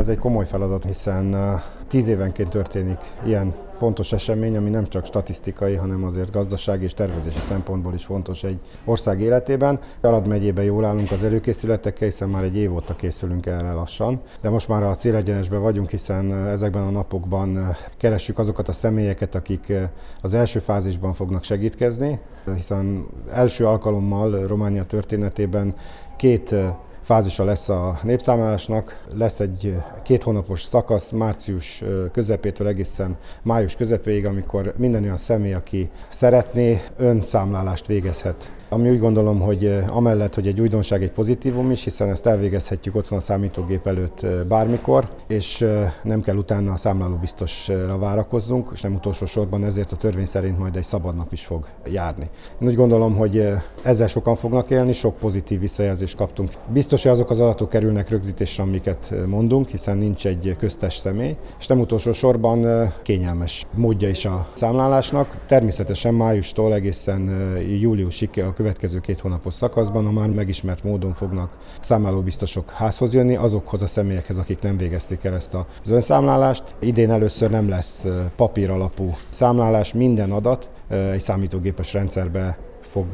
Ez egy komoly feladat, hiszen tíz évenként történik ilyen fontos esemény, ami nem csak statisztikai, hanem azért gazdasági és tervezési szempontból is fontos egy ország életében. Arad megyében jól állunk az előkészületekkel, hiszen már egy év óta készülünk erre lassan, de most már a célegyenesben vagyunk, hiszen ezekben a napokban keressük azokat a személyeket, akik az első fázisban fognak segítkezni, hiszen első alkalommal Románia történetében két fázisa lesz a népszámlálásnak. Lesz egy két hónapos szakasz március közepétől egészen május közepéig, amikor minden olyan személy, aki szeretné, önszámlálást végezhet ami úgy gondolom, hogy amellett, hogy egy újdonság, egy pozitívum is, hiszen ezt elvégezhetjük otthon a számítógép előtt bármikor, és nem kell utána a számláló biztosra várakozzunk, és nem utolsó sorban ezért a törvény szerint majd egy szabad nap is fog járni. Én úgy gondolom, hogy ezzel sokan fognak élni, sok pozitív visszajelzést kaptunk. Biztos, hogy azok az adatok kerülnek rögzítésre, amiket mondunk, hiszen nincs egy köztes személy, és nem utolsó sorban kényelmes módja is a számlálásnak. Természetesen májustól egészen júliusig a következő két hónapos szakaszban a már megismert módon fognak számlálóbiztosok házhoz jönni, azokhoz a személyekhez, akik nem végezték el ezt az önszámlálást. Idén először nem lesz papír alapú számlálás, minden adat egy számítógépes rendszerbe fog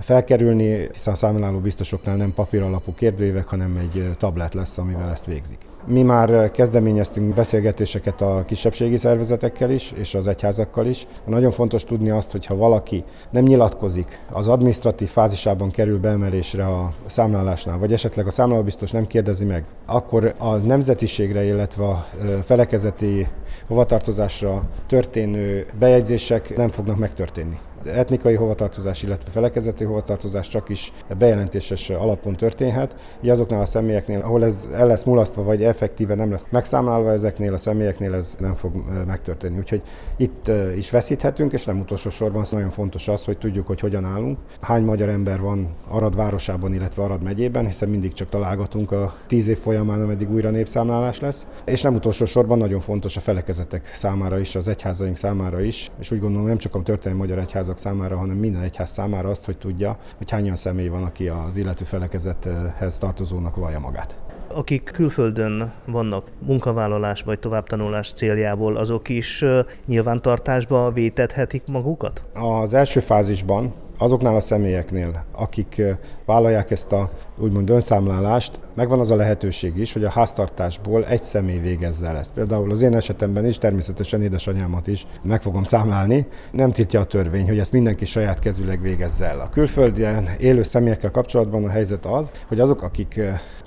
felkerülni, hiszen a számláló biztosoknál nem papír alapú kérdőívek, hanem egy tablet lesz, amivel ezt végzik. Mi már kezdeményeztünk beszélgetéseket a kisebbségi szervezetekkel is, és az egyházakkal is. Nagyon fontos tudni azt, hogy ha valaki nem nyilatkozik, az administratív fázisában kerül beemelésre a számlálásnál, vagy esetleg a számlálóbiztos nem kérdezi meg, akkor a nemzetiségre, illetve a felekezeti hovatartozásra történő bejegyzések nem fognak megtörténni etnikai hovatartozás, illetve felekezeti hovatartozás csak is bejelentéses alapon történhet. Így azoknál a személyeknél, ahol ez el lesz mulasztva, vagy effektíve nem lesz megszámlálva, ezeknél a személyeknél ez nem fog megtörténni. Úgyhogy itt is veszíthetünk, és nem utolsó sorban nagyon fontos az, hogy tudjuk, hogy hogyan állunk. Hány magyar ember van Arad városában, illetve Arad megyében, hiszen mindig csak találgatunk a tíz év folyamán, ameddig újra népszámlálás lesz. És nem utolsó sorban nagyon fontos a felekezetek számára is, az egyházaink számára is, és úgy gondolom nem csak a történelmi magyar egyházak számára, hanem minden egyház számára azt, hogy tudja, hogy hány olyan személy van, aki az illető felekezethez tartozónak vallja magát akik külföldön vannak munkavállalás vagy továbbtanulás céljából, azok is nyilvántartásba vétethetik magukat? Az első fázisban azoknál a személyeknél, akik vállalják ezt a úgymond önszámlálást, megvan az a lehetőség is, hogy a háztartásból egy személy végezze ezt. Például az én esetemben is, természetesen édesanyámat is meg fogom számlálni. Nem tiltja a törvény, hogy ezt mindenki saját kezüleg végezze el. A külföldön élő személyekkel kapcsolatban a helyzet az, hogy azok, akik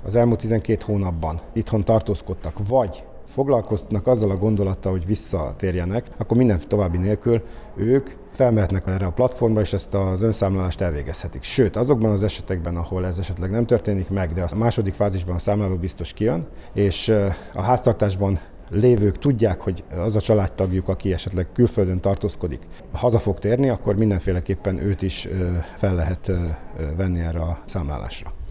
az elmúlt 12 hónapban itthon tartózkodtak, vagy foglalkoznak azzal a gondolattal, hogy visszatérjenek, akkor minden további nélkül ők felmehetnek erre a platformra, és ezt az önszámlálást elvégezhetik. Sőt, azokban az esetekben, ahol ez esetleg nem történik meg, de a második fázisban a számláló biztos kijön, és a háztartásban lévők tudják, hogy az a családtagjuk, aki esetleg külföldön tartózkodik, haza fog térni, akkor mindenféleképpen őt is fel lehet venni erre a számlálásra.